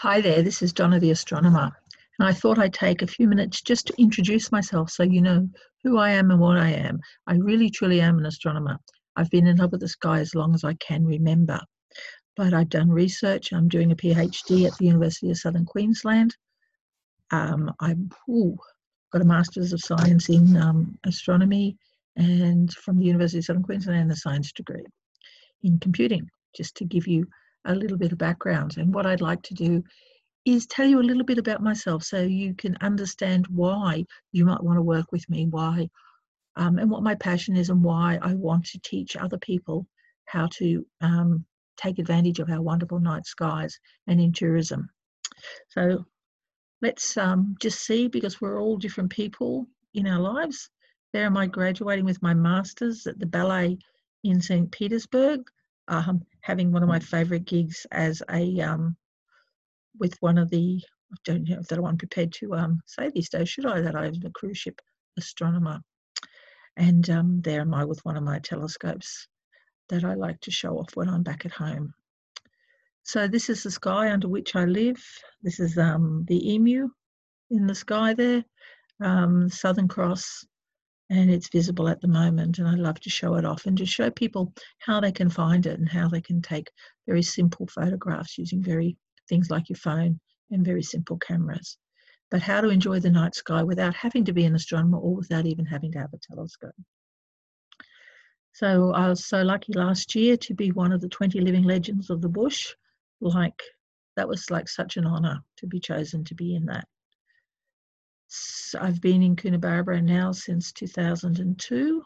Hi there, this is Donna the Astronomer, and I thought I'd take a few minutes just to introduce myself so you know who I am and what I am. I really truly am an astronomer. I've been in love with the sky as long as I can remember. But I've done research, I'm doing a PhD at the University of Southern Queensland. Um, I've got a Master's of Science in um, Astronomy and from the University of Southern Queensland and a science degree in computing, just to give you a little bit of background. And what I'd like to do is tell you a little bit about myself so you can understand why you might want to work with me, why, um, and what my passion is, and why I want to teach other people how to um, take advantage of our wonderful night skies and in tourism. So let's um, just see, because we're all different people in our lives. There am I graduating with my master's at the ballet in St. Petersburg um, having one of my favorite gigs as a um, with one of the I don't know that I'm prepared to um, say these days, should I? That I'm a cruise ship astronomer, and um, there am I with one of my telescopes that I like to show off when I'm back at home. So this is the sky under which I live. This is um, the emu in the sky there, um, Southern Cross, and it's visible at the moment and i love to show it off and to show people how they can find it and how they can take very simple photographs using very things like your phone and very simple cameras. But how to enjoy the night sky without having to be an astronomer or without even having to have a telescope. So i was so lucky last year to be one of the 20 living legends of the bush like that was like such an honor to be chosen to be in that I've been in Coonabarabran now since 2002,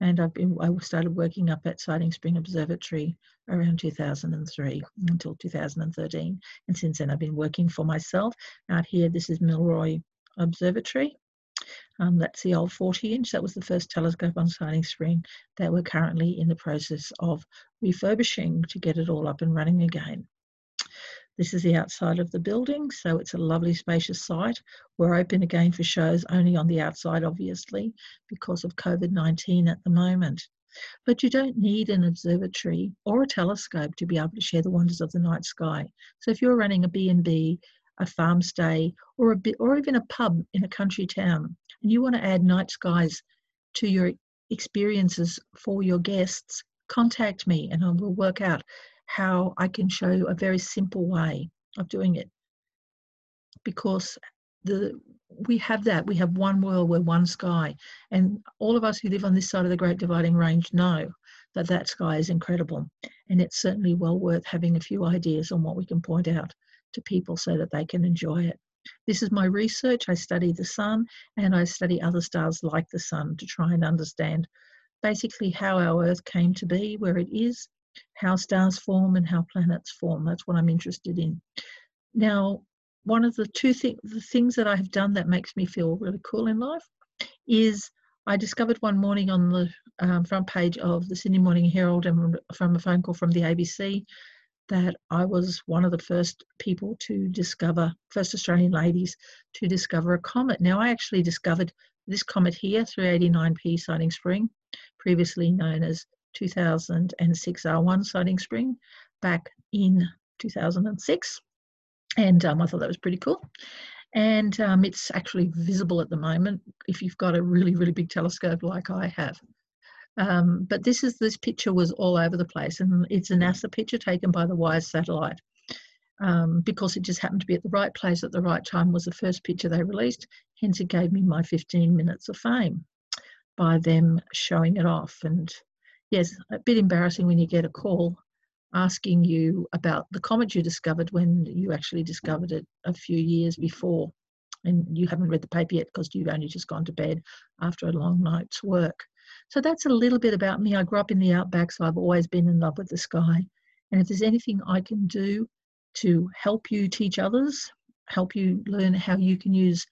and I've been I started working up at Siding Spring Observatory around 2003 until 2013, and since then I've been working for myself out here. This is Milroy Observatory. Um, that's the old 40 inch. That was the first telescope on Siding Spring that we're currently in the process of refurbishing to get it all up and running again. This is the outside of the building, so it's a lovely spacious site. We're open again for shows only on the outside, obviously, because of COVID-19 at the moment. But you don't need an observatory or a telescope to be able to share the wonders of the night sky. So if you're running a B&B, a farm stay, or a bit, or even a pub in a country town, and you want to add night skies to your experiences for your guests, contact me and I will work out how I can show you a very simple way of doing it. Because the we have that. We have one world, we're one sky. And all of us who live on this side of the Great Dividing Range know that that sky is incredible. And it's certainly well worth having a few ideas on what we can point out to people so that they can enjoy it. This is my research. I study the sun and I study other stars like the sun to try and understand basically how our Earth came to be where it is how stars form and how planets form. That's what I'm interested in. Now, one of the two things, the things that I have done that makes me feel really cool in life is I discovered one morning on the um, front page of the Sydney Morning Herald and from a phone call from the ABC that I was one of the first people to discover, first Australian ladies to discover a comet. Now, I actually discovered this comet here, 389P Siding Spring, previously known as 2006 R1 Siding Spring back in 2006. And um, I thought that was pretty cool. And um, it's actually visible at the moment if you've got a really, really big telescope like I have. Um, but this is this picture was all over the place, and it's a NASA picture taken by the WISE satellite. Um, because it just happened to be at the right place at the right time was the first picture they released hence it gave me my 15 minutes of fame by them showing it off and yes, a bit embarrassing when you get a call asking you about the comet you discovered when you actually discovered it a few years before and you haven't read the paper yet because you've only just gone to bed after a long night's work. So that's a little bit about me. I grew up in the outback, so I've always been in love with the sky. And if there's anything I can do to help you teach others, help you learn how you can use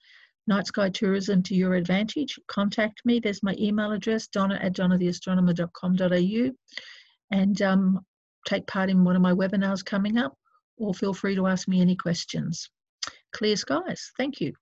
Night Sky Tourism to your advantage, contact me. There's my email address, donna at donnatheastronomer.com.au, and um, take part in one of my webinars coming up, or feel free to ask me any questions. Clear skies. Thank you.